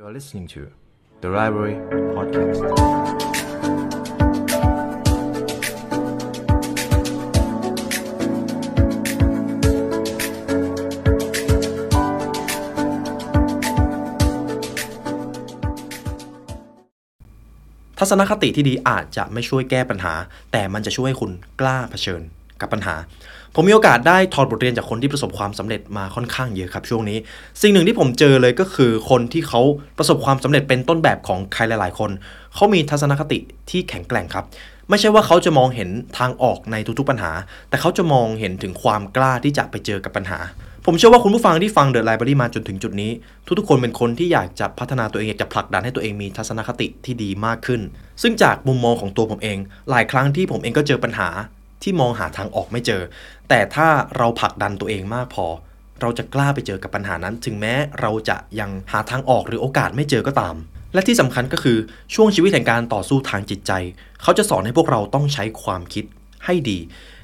You are listening to the Library Podcast. ทัศนคติที่ดีอาจจะไม่ช่วยแก้ปัญหา แต่มันจะช่วยให้คุณกล้าเผชิญกับปัญหา ผมมีโอกาสได้ถอดบทเรียนจากคนที่ประสบความสำเร็จมาค่อนข้างเยอะครับช่วงนี้ สิ่งหนึ่งที่ผมเจอเลยก็คือคนที่เขาประสบความสำเร็จเป็นต้นแบบของใครหลาย ๆ คน เขามีทัศนคติที่แข็งแกร่งครับ ไม่ใช่ว่าเขาจะมองเห็นทางออกในทุกๆปัญหา แต่เขาจะมองเห็นถึงความกล้าที่จะไปเจอกับปัญหา ผมเชื่อว่าคุณผู้ฟังที่ฟัง The Library มาจนถึงจุดนี้ ทุกๆคนเป็นคนที่อยากจะพัฒนาตัวเองอยากจะผลักดันให้ตัวเองมีทัศนคติที่ดีมากขึ้น ซึ่งจากมุมมองของตัวผมเอง หลายครั้งที่ผมเองก็เจอปัญหา ที่มองหาทางออกไม่เจอ แต่ถ้าเราผลักดันตัวเองมากพอ เราจะกล้าไปเจอกับปัญหานั้น ถึงแม้เราจะยังหาทางออกหรือโอกาสไม่เจอก็ตาม และที่สำคัญก็คือช่วงชีวิตแห่งการต่อสู้ทางจิตใจ เขาจะสอนให้พวกเราต้องใช้ความคิดให้ดี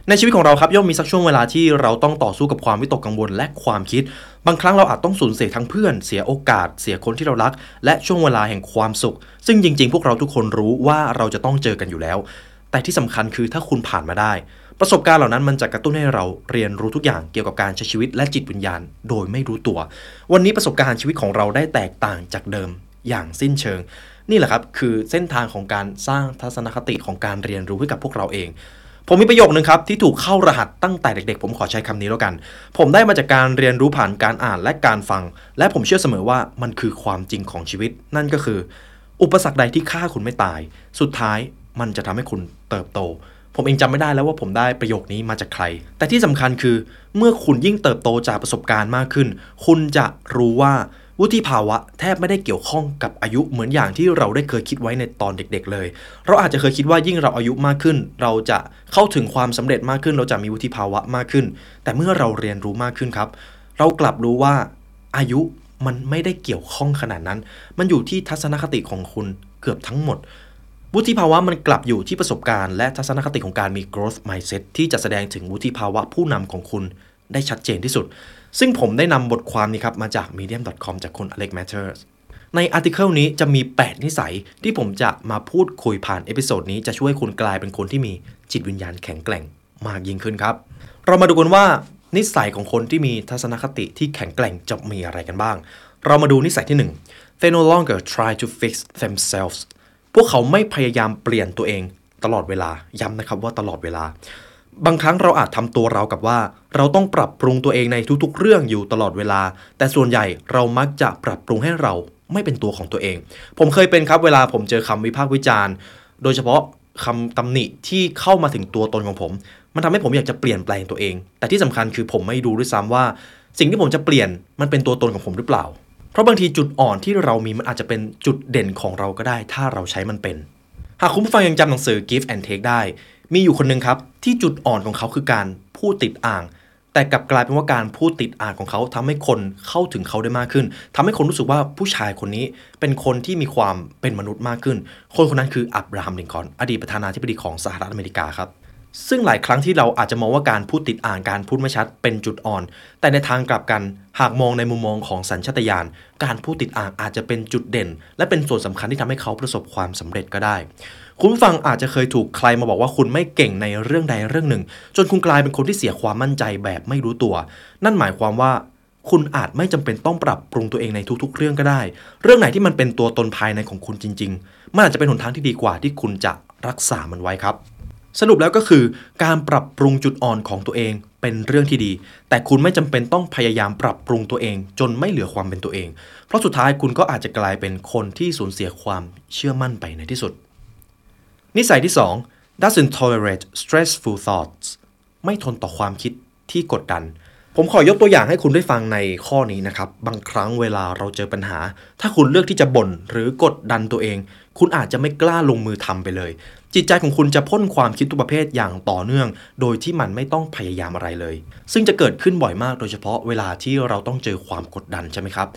ในชีวิตของเราครับย่อมมีสักช่วงเวลาที่เราต้องต่อสู้กับความวิตกกังวลและความคิด บางครั้งเราอาจต้องสูญเสียทั้งเพื่อน เสียโอกาส เสียคนที่เรารัก และช่วงเวลาแห่งความสุข ซึ่งจริงๆ พวกเราทุกคนรู้ว่าเราจะต้องเจอกันอยู่แล้ว แต่ที่สำคัญคือถ้าคุณผ่านมาได้ ประสบการณ์เหล่านั้นมันจะกระตุ้นให้เราเรียนรู้ทุกอย่างเกี่ยวกับการใช้ชีวิตและจิตวิญญาณ โดยไม่รู้ตัว วันนี้ประสบการณ์ชีวิตของเราได้แตกต่างจากเดิมอย่างสิ้นเชิง นี่แหละครับคือเส้นทางของการสร้างทัศนคติของการเรียนรู้ให้กับพวกเราเอง ผมมีประโยคนึงครับที่ถูกเข้ารหัสตั้งแต่เด็ก ๆ ผมขอใช้คำนี้แล้วกัน ผมได้มาจากการเรียนรู้ผ่านการอ่านและการฟัง และผมเชื่อเสมอว่ามันคือความจริงของชีวิต นั่นก็คือ อุปสรรคใดที่ฆ่าคุณไม่ตาย สุดท้าย มันจะทำให้คุณเติบโต ผมเองจำไม่ได้แล้วว่าผมได้ประโยคนี้มาจากใคร แต่ที่สำคัญคือ เมื่อคุณยิ่งเติบโตจากประสบการณ์มากขึ้น คุณจะรู้ว่าวุฒิภาวะแทบไม่ได้เกี่ยวข้องกับอายุเหมือนอย่างที่เราได้เคยคิดไว้ในตอนเด็ก ๆ เลย เราอาจจะเคยคิดว่ายิ่งเราอายุมากขึ้น เราจะเข้าถึงความสำเร็จมากขึ้น เราจะมีวุฒิภาวะมากขึ้น แต่เมื่อเราเรียนรู้มากขึ้นครับ เรากลับรู้ว่าอายุมันไม่ได้เกี่ยวข้องขนาดนั้น มันอยู่ที่ทัศนคติของคุณเกือบทั้งหมด วุฒิภาวะมันกลับอยู่ที่ประสบการณ์และทัศนคติของการมี growth mindset ที่จะแสดงถึงวุฒิภาวะผู้นำของคุณได้ชัดเจนที่สุด ซึ่งผมได้นำบทความนี้ครับมาจาก medium.com จากคุณ Alex Matters ใน article นี้จะมี 8 นิสัยที่ผมจะมาพูดคุยผ่าน episode นี้จะช่วยคุณกลายเป็นคนที่มีจิตวิญญาณแข็งแกร่งมากยิ่งขึ้นครับ เรามาดูกันว่า นิสัยของคนที่มีทัศนคติที่แข็งแกร่งจะมีอะไรกันบ้าง เรามาดูนิสัยที่ 1 they no longer try to fix themselves พวกเขาไม่พยายามเปลี่ยนตัวเองตลอดเวลาย้ำนะครับว่าตลอดเวลา บางครั้งเราอาจทำตัวเรากับว่า เราต้องปรับปรุงตัวเองในทุกๆ เรื่องอยู่ตลอดเวลา แต่ส่วนใหญ่เรามักจะปรับปรุงให้เราไม่เป็นตัวของตัวเอง ผมเคยเป็นครับเวลาผมเจอคำวิพากษ์วิจารณ์ โดยเฉพาะคำตำหนิที่เข้ามาถึงตัวตนของผม มันทำให้ผมอยากจะเปลี่ยนแปลงตัวเอง แต่ที่สำคัญคือผมไม่ดูด้วยซ้ำว่า สิ่งที่ผมจะเปลี่ยนมันเป็นตัวตนของผมหรือเปล่า เพราะบางทีจุดอ่อนที่เรามีมันอาจจะเป็นจุดเด่นของเราก็ได้ ถ้าเราใช้มันเป็น หากคุณผู้ฟังยังจำหนังสือ Give and Take ได้ มีอยู่คนหนึ่งครับ ที่จุดอ่อนของเขาคือการพูดติดอ่าง แต่กลับกลายเป็นว่าการพูดติดอ่างของเขาทำให้คนเข้าถึงเขาได้มากขึ้นทำให้คนรู้สึกว่าผู้ชายคนนี้เป็นคนที่มีความเป็นมนุษย์มากขึ้น คนคนนั้นคืออับราฮัมลินคอนอดีตประธานาธิบดีของสหรัฐอเมริกาครับ ซึ่งหลายครั้งที่เราอาจจะมองว่าการพูดติดอ่างการพูดไม่ชัดเป็นจุดอ่อน แต่ในทางกลับกันหากมองในมุมมองของสัญชาตญาณการพูดติดอ่างอาจจะเป็นจุดเด่น และเป็นส่วนสำคัญที่ทำให้เขาประสบความสำเร็จก็ได้ คุณฟังอาจจะเคยถูกใครมาบอกว่าคุณไม่เก่งในเรื่องใดเรื่องหนึ่ง จนคุณกลายเป็นคนที่เสียความมั่นใจแบบไม่รู้ตัว นั่นหมายความว่าคุณอาจไม่จำเป็นต้องปรับปรุงตัวเองในทุกๆ เรื่องก็ได้ เรื่องไหนที่มันเป็นตัวตนภายในของคุณจริง ๆ มันอาจจะเป็นหนทางที่ดีกว่าที่คุณจะรักษามันไว้ครับ สรุปแล้วก็คือการปรับปรุงจุดอ่อนของตัวเองเป็นเรื่องที่ดี แต่คุณไม่จำเป็นต้องพยายามปรับปรุงตัวเอง จนไม่เหลือความเป็นตัวเอง เพราะสุดท้ายคุณก็อาจจะกลายเป็นคนที่สูญเสียความเชื่อมั่นไปในที่สุด นิสัยที่ 2 doesn't tolerate stressful thoughts ไม่ทนต่อความคิดที่กดดัน ผมขอยกตัวอย่างให้คุณได้ฟังในข้อนี้นะครับ บางครั้งเวลาเราเจอปัญหา ถ้าคุณเลือกที่จะบ่นหรือกดดันตัวเอง คุณอาจจะไม่กล้าลงมือทำไปเลย จิตใจของคุณจะพ่นความคิดทุกประเภทอย่างต่อเนื่อง โดยที่มันไม่ต้องพยายามอะไรเลย ซึ่งจะเกิดขึ้นบ่อยมากโดยเฉพาะเวลาที่เราต้องเจอความกดดันใช่ไหมครับ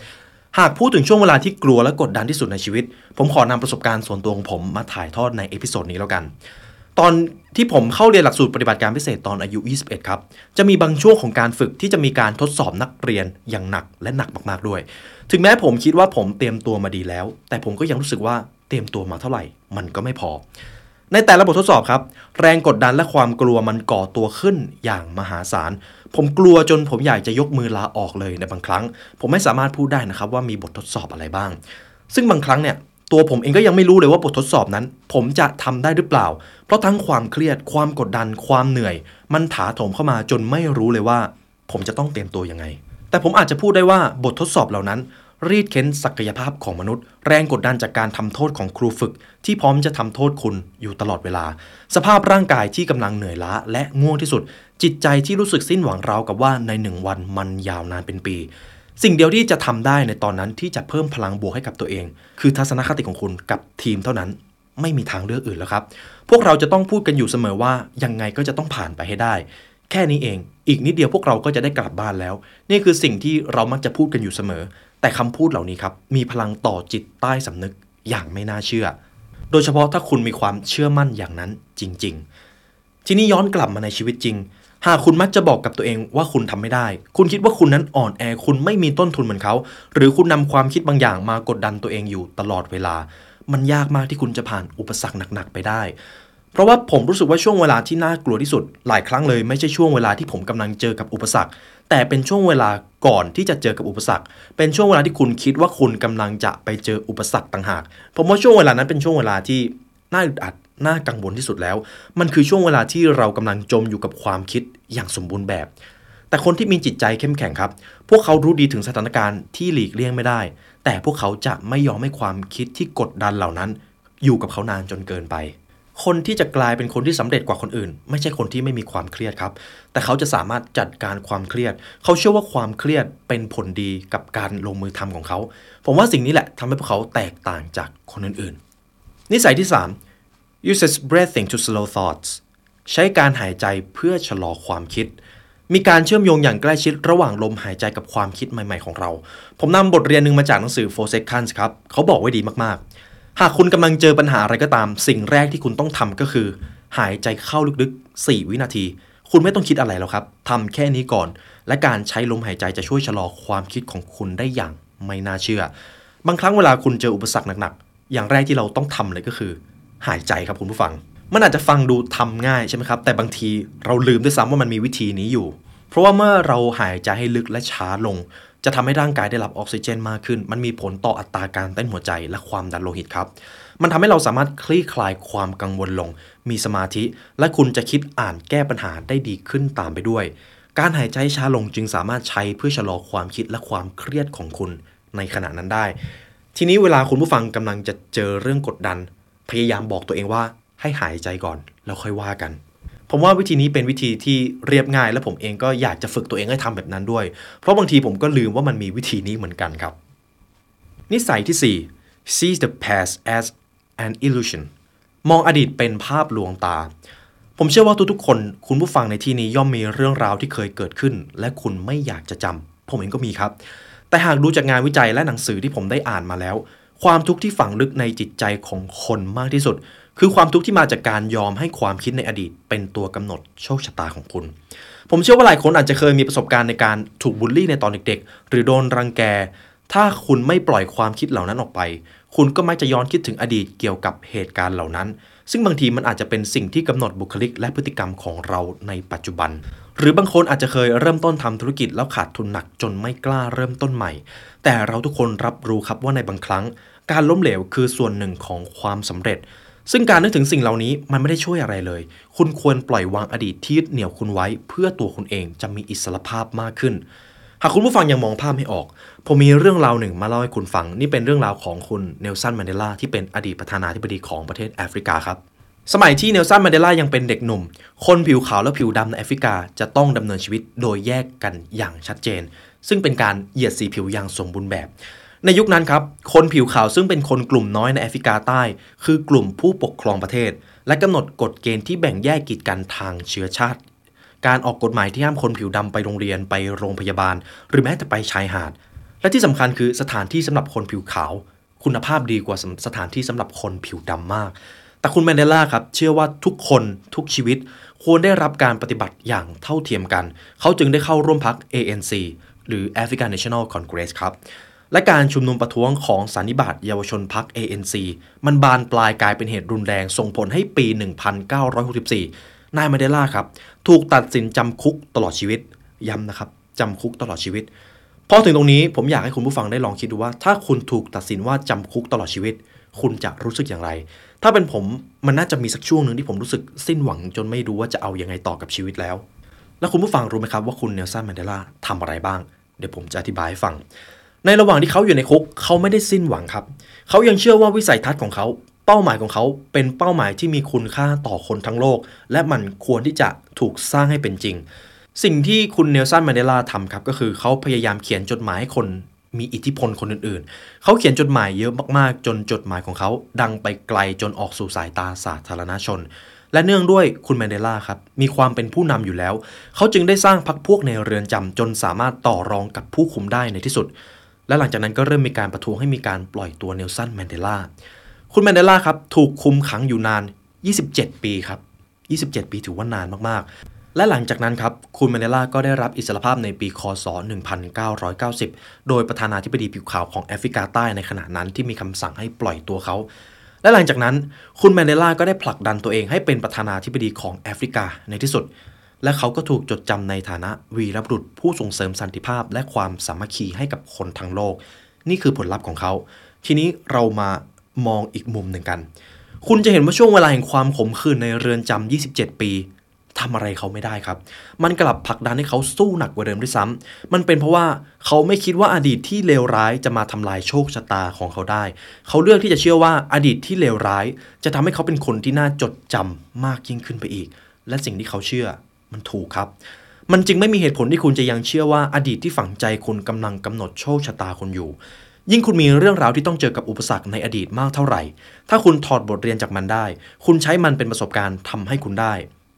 หากพูดถึงช่วงเวลาที่กลัวและกดดันที่สุดในชีวิต ผมขอนำประสบการณ์ส่วนตัวของผมมาถ่ายทอดใน episode นี้แล้วกันตตอนที่ผมเข้าเรียนหลักสูตรปฏิบัติการพิเศษตอนอายุ 21 ครับ จะมีบางช่วงของการฝึกที่จะมีการทดสอบนักเรียนอย่างหนักและหนักมากๆด้วย ถึงแม้ผมคิดว่าผมเตรียมตัวมาดีแล้ว แต่ผมก็ยังรู้สึกว่าเตรียมตัวมาเท่าไหร่ มันก็ไม่พอ ในแต่ละบททดสอบครับ แรงกดดันและความกลัวมันก่อตัวขึ้นอย่างมหาศาล ผมกลัวจนผมอยากจะยกมือลาออกเลยในบางครั้ง ผมไม่สามารถพูดได้นะครับว่ามีบททดสอบอะไรบ้าง ซึ่งบางครั้งเนี่ยตัวผมเองก็ยังไม่รู้เลยว่าบททดสอบนั้น ผมจะทำได้หรือเปล่า เพราะทั้งความเครียด ความกดดัน ความเหนื่อย มันถาโถมเข้ามาจนไม่รู้เลยว่า ผมจะต้องเตรียมตัวยังไง แต่ผมอาจจะพูดได้ว่าบททดสอบเหล่านั้น รีดเค้นศักยภาพของมนุษย์ แรงกดดันจากการทำโทษของครูฝึก ที่พร้อมจะทำโทษคุณอยู่ตลอดเวลา สภาพร่างกายที่กำลังเหนื่อยล้าและง่วงที่สุด จิตใจที่รู้สึกสิ้นหวังราวกับว่าในหนึ่งวันมันยาวนานเป็นปี สิ่งเดียวที่จะทำได้ในตอนนั้นที่จะเพิ่มพลังบวกให้กับตัวเอง คือทัศนคติของคุณกับทีมเท่านั้นไม่มีทางเลือกอื่นแล้วครับ พวกเราจะต้องพูดกันอยู่เสมอว่ายังไงก็จะต้องผ่านไปให้ได้ แค่นี้เอง อีกนิดเดียวพวกเราก็จะได้กลับบ้านแล้ว นี่คือสิ่งที่เรามักจะพูดกันอยู่เสมอ แต่คำพูดเหล่านี้ครับมีพลังต่อจิตใต้สำนึกอย่างไม่น่าเชื่อ โดยเฉพาะถ้าคุณมีความเชื่อมั่นอย่างนั้นจริง ๆ ทีนี้ย้อนกลับมาในชีวิตจริง หากคุณมักจะบอกกับตัวเองว่าคุณทำไม่ได้ คุณคิดว่าคุณนั้นอ่อนแอคุณไม่มีต้นทุนเหมือนเขา หรือคุณนำความคิดบางอย่างมากดดันตัวเองอยู่ตลอดเวลา มันยากมากที่คุณจะผ่านอุปสรรคหนักๆไปได้ เพราะว่าผมรู้สึกว่าช่วงเวลาที่น่ากลัวที่สุด หลายครั้งเลยไม่ใช่ช่วงเวลาที่ผมกำลังเจอกับอุปสรรค แต่เป็นช่วงเวลาก่อนที่จะเจอกับอุปสรรค เป็นช่วงเวลาที่คุณคิดว่าคุณกำลังจะไปเจออุปสรรคต่างหาก ผมว่าช่วงเวลานั้นเป็นช่วงเวลาที่น่าอึดอัดน่ากังวลที่สุดแล้ว มันคือช่วงเวลาที่เรากำลังจมอยู่กับความคิดอย่างสมบูรณ์แบบ แต่คนที่มีจิตใจเข้มแข็งครับ พวกเขารู้ดีถึงสถานการณ์ที่หลีกเลี่ยงไม่ได้ แต่พวกเขาจะไม่ยอมให้ความคิดที่กดดันเหล่านั้น อยู่กับเขานานจนเกินไป คนที่จะกลายเป็นคนที่สำเร็จกว่าคนอื่น ไม่ใช่คนที่ไม่มีความเครียดครับ แต่เขาจะสามารถจัดการความเครียด เขาเชื่อว่าความเครียดเป็นผลดีกับการลงมือทำของเขา ผมว่าสิ่งนี้แหละทำให้พวกเขาแตกต่างจากคนอื่นๆ นิสัยที่ 3 uses breathing to slow thoughts ใช้การหายใจเพื่อชะลอความคิด มีการเชื่อมโยงอย่างใกล้ชิดระหว่างลมหายใจกับความคิดใหม่ๆของเรา ผมนำบทเรียนหนึ่งมาจากหนังสือ Four Seconds ครับ เขาบอกไว้ดีมากๆ หากคุณกำลังเจอปัญหาอะไรก็ตาม สิ่งแรกที่คุณต้องทำก็คือ หายใจเข้าลึกๆ 4 วินาที คุณไม่ต้องคิดอะไรแล้วครับทำแค่นี้ก่อน และการใช้ลมหายใจจะช่วยชะลอความคิดของคุณได้อย่างไม่น่าเชื่อ บางครั้งเวลาคุณเจออุปสรรคหนักๆ อย่างแรกที่เราต้องทำเลยก็คือ หายใจครับคุณผู้ฟัง มันอาจจะฟังดูทำง่ายใช่ไหมครับ แต่บางทีเราลืมด้วยซ้ำว่ามันมีวิธีนี้อยู่ เพราะว่าเมื่อเราหายใจให้ลึกและช้าลง จะทำให้ร่างกายได้รับออกซิเจนมากขึ้น มันมีผลต่ออัตราการเต้นหัวใจและความดันโลหิตครับ มันทำให้เราสามารถคลี่คลายความกังวลลง มีสมาธิ และคุณจะคิดอ่านแก้ปัญหาได้ดีขึ้นตามไปด้วย การหายใจช้าลงจึงสามารถใช้เพื่อชะลอความคิดและความเครียดของคุณในขณะนั้นได้ ทีนี้เวลาคุณผู้ฟังกำลังจะเจอเรื่องกดดัน พยายามบอกตัวเองว่าให้หายใจก่อนแล้วค่อยว่ากัน ผมว่าวิธีนี้เป็นวิธีที่เรียบง่าย และผมเองก็อยากจะฝึกตัวเองให้ทำแบบนั้นด้วย เพราะบางทีผมก็ลืมว่ามันมีวิธีนี้เหมือนกันครับ นิสัยที่ 4 see the past as an illusion มองอดีตเป็นภาพลวงตา ผมเชื่อว่าทุกๆ คน คุณผู้ฟังในที่นี้ย่อมมีเรื่องราวที่เคยเกิดขึ้น และคุณไม่อยากจะจำผมเองก็มีครับ แต่หากดูจากงานวิจัยและหนังสือที่ผมได้อ่านมาแล้ว ความทุกข์ที่ฝังลึกในจิตใจของคนมากที่สุด คือความทุกข์ที่มาจากการยอมให้ความคิดในอดีต เป็นตัวกำหนดโชคชะตาของคุณ ผมเชื่อว่าหลายคนอาจจะเคยมีประสบการณ์ในการถูกบูลลี่ในตอนเด็กๆ หรือโดนรังแก ถ้าคุณไม่ปล่อยความคิดเหล่านั้นออกไป คุณก็มักจะย้อนคิดถึงอดีตเกี่ยวกับเหตุการณ์เหล่านั้น ซึ่งบางทีมันอาจจะเป็นสิ่งที่กำหนดบุคลิก และพฤติกรรมของเราในปัจจุบัน หรือบางคนอาจจะเคยเริ่มต้นทำธุรกิจแล้วขาดทุนหนักจนไม่กล้าเริ่มต้นใหม่ แต่เราทุกคนรับรู้ครับว่าในบางครั้ง การล้มเหลวคือส่วนหนึ่งของความสำเร็จ ซึ่งการนึกถึงสิ่งเหล่านี้มันไม่ได้ช่วยอะไรเลย คุณควรปล่อยวางอดีตที่ยึดเหนี่ยวคุณไว้ เพื่อตัวคุณเองจะมีอิสรภาพมากขึ้น หากคุณผู้ฟังยังมองภาพไม่ออก ผมมีเรื่องราวหนึ่งมาเล่าให้คุณฟัง นี่เป็นเรื่องราวของคุณเนลสันแมนเดลาที่เป็นอดีตประธานาธิบดีของประเทศแอฟริกาครับสมัยที่เนลสันแมนเดลายังเป็นเด็กหนุ่ม คนผิวขาวและผิวดำในแอฟริกาจะต้องดำเนินชีวิตโดยแยกกันอย่างชัดเจน ซึ่งเป็นการเหยียดสีผิวอย่างสมบูรณ์แบบ ในยุคนั้นครับ คนผิวขาวซึ่งเป็นคนกลุ่มน้อยในแอฟริกาใต้ คือกลุ่มผู้ปกครองประเทศ และกำหนดกฎเกณฑ์ที่แบ่งแยกกีดกันทางเชื้อชาติ การออกกฎหมายที่ห้ามคนผิวดำไปโรงเรียนไปโรงพยาบาล หรือแม้แต่ไปชายหาด และที่สำคัญคือสถานที่สำหรับคนผิวขาว คุณภาพดีกว่าสถานที่สำหรับคนผิวดำมาก แต่คุณแมนเดลาครับเชื่อว่าทุกคนทุกชีวิต ควรได้รับการปฏิบัติอย่างเท่าเทียมกัน เขาจึงได้เข้าร่วมพัก ANC หรือ African National Congress ครับ และการชุมนุมประท้วงของสันนิบาตเยาวชนพัก ANC มันบานปลายกลายเป็นเหตุรุนแรงส่งผลให้ปี 1964 นายมาเดล่าครับ ถูกตัดสินจำคุกตลอดชีวิต ย้ำนะครับจำคุกตลอดชีวิตพอถึงตรงนี้ผมอยากให้คุณผู้ฟังได้ลองคิดดูว่า ถ้าคุณถูกตัดสินว่าจำคุกตลอดชีวิต คุณจะรู้สึกอย่างไร ถ้าเป็นผมมันน่าจะมีสักช่วงหนึ่งที่ผมรู้สึกสิ้นหวังจนไม่รู้ว่าจะเอายังไงต่อกับชีวิตแล้ว แล้วคุณผู้ฟังรู้ไหมครับว่าคุณเนลสันแมนเดลาทำอะไรบ้าง เดี๋ยวผมจะอธิบายให้ฟัง ในระหว่างที่เขาอยู่ในคุกเขาไม่ได้สิ้นหวังครับ เขายังเชื่อว่าวิสัยทัศน์ของเขา เป้าหมายของเขาเป็นเป้าหมายที่มีคุณค่าต่อคนทั้งโลก และมันควรที่จะถูกสร้างให้เป็นจริง สิ่งที่คุณเนลสันมนเดลาทำครับก็คือเขาพยายามเขียนจดหมายให้คนมีอิทธิพลคนอื่นๆ เขาเขียนจดหมายเยอะมากๆ จนจดหมายของเขาดังไปไกลจนออกสู่สายตาสาธารณชน และเนื่องด้วยคุณแมนเดลาครับ มีความเป็นผู้นำอยู่แล้ว เขาจึงได้สร้างพรรคพวกในเรือนจำจนสามารถต่อรองกับผู้คุมได้ในที่สุด และหลังจากนั้นก็เริ่มมีการประท้วงให้มีการปล่อยตัวเนลสันแมนเดลาคุณแมนเดลาครับถูกคุมขังอยู่นาน 27 ปีครับ 27 ปีถือว่านานมากๆ และหลังจากนั้นครับคุณแมนเดลาก็ได้รับอิสรภาพในปีคศ 1990 โดยประธานาธิบดีผิวขาวของแอฟริกาใต้ในขณะนั้นที่มีคำสั่งให้ปล่อยตัวเขาและหลังจากนั้นคุณแมนเดลาก็ได้ผลักดันตัวเองให้เป็นประธานาธิบดีของแอฟริกาในที่สุด และเขาก็ถูกจดจำในฐานะวีรบุรุษผู้ส่งเสริมสันติภาพ และความสามัคคีให้กับคนทั้งโลก นี่คือผลลัพธ์ของเขา ทีนี้เรามามองอีกมุมหนึ่งกัน คุณจะเห็นว่าช่วงเวลาแห่งความขมขื่นในเรือนจำ 27 ปีทำอะไรเขาไม่ได้ครับ มันกลับผลักดันให้เขาสู้หนักกว่าเดิมด้วยซ้ำมันเป็นเพราะว่าเขาไม่คิดว่าอดีตที่เลวร้ายจะมาทำลายโชคชะตาของเขาได้ เขาเลือกที่จะเชื่อว่าอดีตที่เลวร้าย จะทำให้เขาเป็นคนที่น่าจดจำมากยิ่งขึ้นไปอีก และสิ่งที่เขาเชื่อ มันถูกครับ มันจึงไม่มีเหตุผลที่คุณจะยังเชื่อว่าอดีตที่ฝังใจคุณกำลังกำหนดโชคชะตาคุณอยู่ ยิ่งคุณมีเรื่องราวที่ต้องเจอกับอุปสรรคในอดีตมากเท่าไหร่ ถ้าคุณถอดบทเรียนจากมันได้ คุณใช้มันเป็นประสบการณ์ทำให้คุณได้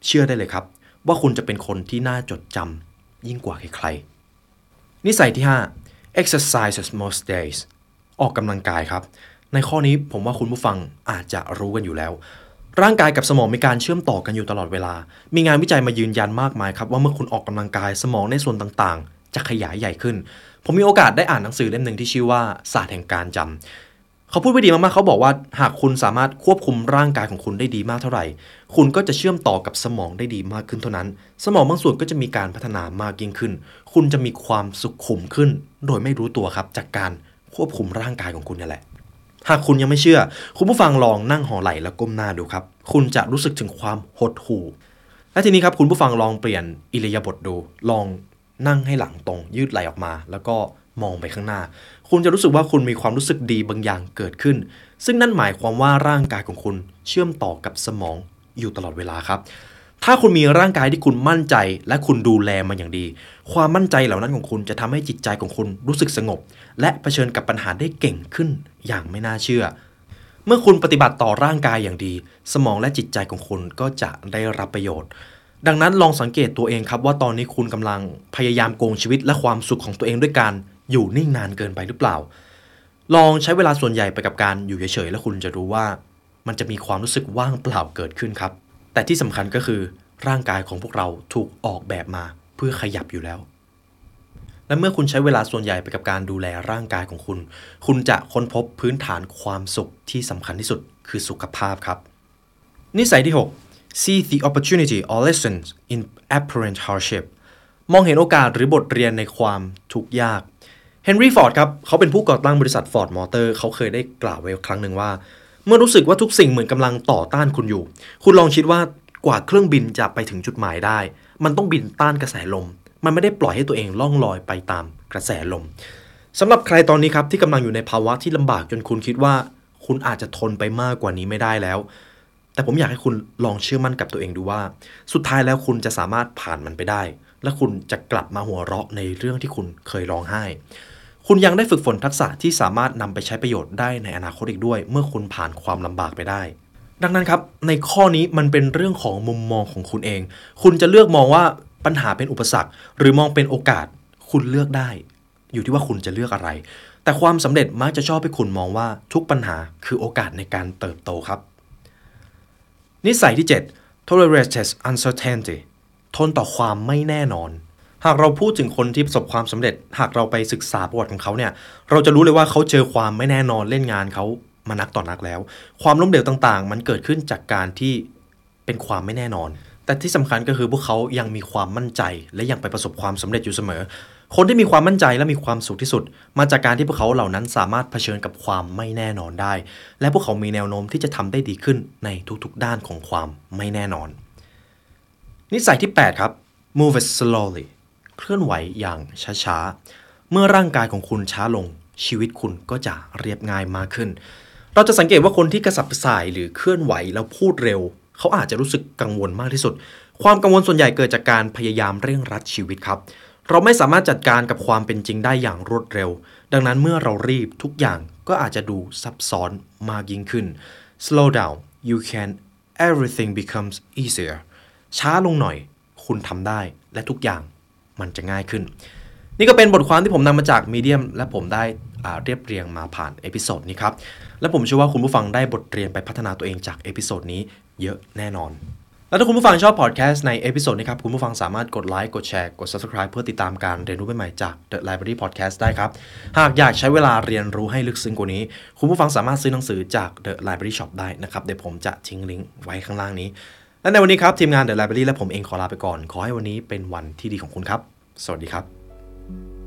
เชื่อได้เลยครับ ว่าคุณจะเป็นคนที่น่าจดจำยิ่งกว่าใครๆนิสัยที่ 5 exercise most days ออกกำลังกายครับ ในข้อนี้ผมว่าคุณผู้ฟังอาจจะรู้กันอยู่แล้ว ร่างกายกับสมองมีการเชื่อมต่อกันอยู่ตลอดเวลา มีงานวิจัยมายืนยันมากมายครับว่าเมื่อคุณออกกำลังกายสมองในส่วนต่างๆ จะขยายใหญ่ขึ้น ผมมีโอกาสได้อ่านหนังสือเล่มหนึ่งที่ชื่อว่าศาสตร์แห่งการจำเขาพูดไว้ดีมากๆเขาบอกว่าหากคุณสามารถควบคุมร่างกายของคุณได้ดีมากเท่าไหร่ คุณก็จะเชื่อมต่อกับสมองได้ดีมากขึ้นเท่านั้น สมองบางส่วนก็จะมีการพัฒนามากยิ่งขึ้น คุณจะมีความสุขขุมขึ้น โดยไม่รู้ตัวครับจากการควบคุมร่างกายของคุณนี่แหละ หากคุณยังไม่เชื่อ คุณผู้ฟังลองนั่งห่อไหล่แล้วก้มหน้าดูครับ คุณจะรู้สึกถึงความหดหู่ และทีนี้ครับคุณผู้ฟังลองเปลี่ยนอิริยาบถดู ลองนั่งให้หลังตรง ยืดไหล่ออกมา แล้วก็มองไปข้างหน้า คุณจะรู้สึกว่าคุณมีความรู้สึกดีบางอย่างเกิดขึ้น ซึ่งนั่นหมายความว่าร่างกายของคุณเชื่อมต่อกับสมองอยู่ตลอดเวลาครับ ถ้าคุณมีร่างกายที่คุณมั่นใจ และคุณดูแลมันอย่างดี ความมั่นใจเหล่านั้นของคุณจะทำให้จิตใจของคุณรู้สึกสงบ และะเผชิญกับปัญหาได้เก่งขึ้นอย่างไม่น่าเชื่อ เมื่อคุณปฏิบัติต่อร่างกายอย่างดี สมองและจิตใจของคุณก็จะได้รับประโยชน์ ดังนั้นลองสังเกตตัวเองครับว่าตอนนี้คุณกำลังพยายามโกงชีวิตและความสุขของตัวเองด้วยการอยู่นิ่งนานเกินไปหรือเปล่า ลองใช้เวลาส่วนใหญ่ไปกับการอยู่เฉยๆแล้วคุณจะรู้ว่า มันจะมีความรู้สึกว่างเปล่าเกิดขึ้นครับ แต่ที่สำคัญก็คือร่างกายของพวกเราถูกออกแบบมาเพื่อขยับอยู่แล้ว และเมื่อคุณใช้เวลาส่วนใหญ่ไปกับการดูแลร่างกายของคุณ คุณจะค้นพบพื้นฐานความสุขที่สำคัญที่สุดคือสุขภาพครับ นิสัยที่ 6 see the opportunity or lessons in apparent hardship มองเห็นโอกาสหรือบทเรียนในความทุกข์ยากเฮนรี่ฟอร์ดครับ เขาเป็นผู้ก่อตั้งบริษัทฟอร์ดมอเตอร์เขาเคยได้กล่าวไว้ครั้งหนึ่งว่า เมื่อรู้สึกว่าทุกสิ่งเหมือนกำลังต่อต้านคุณอยู่ คุณลองคิดว่ากว่าเครื่องบินจะไปถึงจุดหมายได้ มันต้องบินต้านกระแสลม มันไม่ได้ปล่อยให้ตัวเองล่องลอยไปตามกระแสลมสำหรับใครตอนนี้ครับที่กำลังอยู่ในภาวะที่ลำบากจนคุณคิดว่า คุณอาจจะทนไปมากกว่านี้ไม่ได้แล้ว แต่ผมอยากให้คุณลองเชื่อมั่นกับตัวเองดูว่า สุดท้ายแล้วคุณจะสามารถผ่านมันไปได้ และคุณจะกลับมาหัวเราะในเรื่องที่คุณเคยร้องไห้ คุณยังได้ฝึกฝนทักษะที่สามารถนำไปใช้ประโยชน์ได้ในอนาคตอีกด้วย เมื่อคุณผ่านความลำบากไปได้ ดังนั้นครับ ในข้อนี้มันเป็นเรื่องของมุมมองของคุณเอง คุณจะเลือกมองว่าปัญหาเป็นอุปสรรค หรือมองเป็นโอกาส คุณเลือกได้ อยู่ที่ว่าคุณจะเลือกอะไร แต่ความสำเร็จมักจะชอบให้คุณมองว่าทุกปัญหาคือโอกาสในการเติบโตครับ นิสัยที่ 7 tolerates uncertainty ทนต่อความไม่แน่นอน หากเราพูดถึงคนที่ประสบความสำเร็จ หากเราไปศึกษาประวัติของเขาเนี่ย เราจะรู้เลยว่าเขาเจอความไม่แน่นอนเล่นงานเขามานักต่อนักแล้ว ความล้มเหลวต่างๆ มันเกิดขึ้นจากการที่เป็นความไม่แน่นอน แต่ที่สำคัญก็คือพวกเขายังมีความมั่นใจ และยังไปประสบความสำเร็จอยู่เสมอ คนที่มีความมั่นใจและมีความสุขที่สุด มาจากการที่พวกเขาเหล่านั้นสามารถเผชิญกับความไม่แน่นอนได้ และพวกเขามีแนวโน้มที่จะทำได้ดีขึ้นในทุกๆ ด้านของความไม่แน่นอน นิสัยที่ 8 ครับ move it slowly เคลื่อนไหวอย่างช้าๆ เมื่อร่างกายของคุณช้าลง ชีวิตคุณก็จะเรียบง่ายมากขึ้น เราจะสังเกตว่าคนที่กระสับกระส่ายหรือเคลื่อนไหวแล้วพูดเร็ว เขาอาจจะรู้สึกกังวลมากที่สุด ความกังวลส่วนใหญ่เกิดจากการพยายามเร่งรัดชีวิตครับ เราไม่สามารถจัดการกับความเป็นจริงได้อย่างรวดเร็ว ดังนั้นเมื่อเรารีบทุกอย่างก็อาจจะดูซับซ้อนมากยิ่งขึ้น slow down you can everything becomes easier ช้าลงหน่อย คุณทำได้และทุกอย่าง มันจะง่ายขึ้น นี่ก็เป็นบทความที่ผมนำมาจาก Medium และผมได้เรียบเรียงมาผ่าน episode นี้ครับและผมเชื่อว่าคุณผู้ฟังได้บทเรียนไปพัฒนาตัวเองจาก episode นี้เยอะแน่นอนแล้วถ้าคุณผู้ฟังชอบพอดแคสต์ใน episode นี้ครับ คุณผู้ฟังสามารถกดไลค์กดแชร์กด subscribe เพื่อติดตามการเรียนรู้ใหม่ๆจาก The Library Podcast ได้ครับ หากอยากใช้เวลาเรียนรู้ให้ลึกซึ้งกว่านี้ คุณผู้ฟังสามารถซื้อหนังสือจาก The Library Shop ได้นะครับ เดี๋ยวผมจะทิ้งลิงก์ไว้ข้างล่างนี้ และในวันนี้ครับทีมงาน The Library และผมเองขอลาไปก่อน ขอให้วันนี้เป็นวันที่ดีของคุณครับ สวัสดีครับ「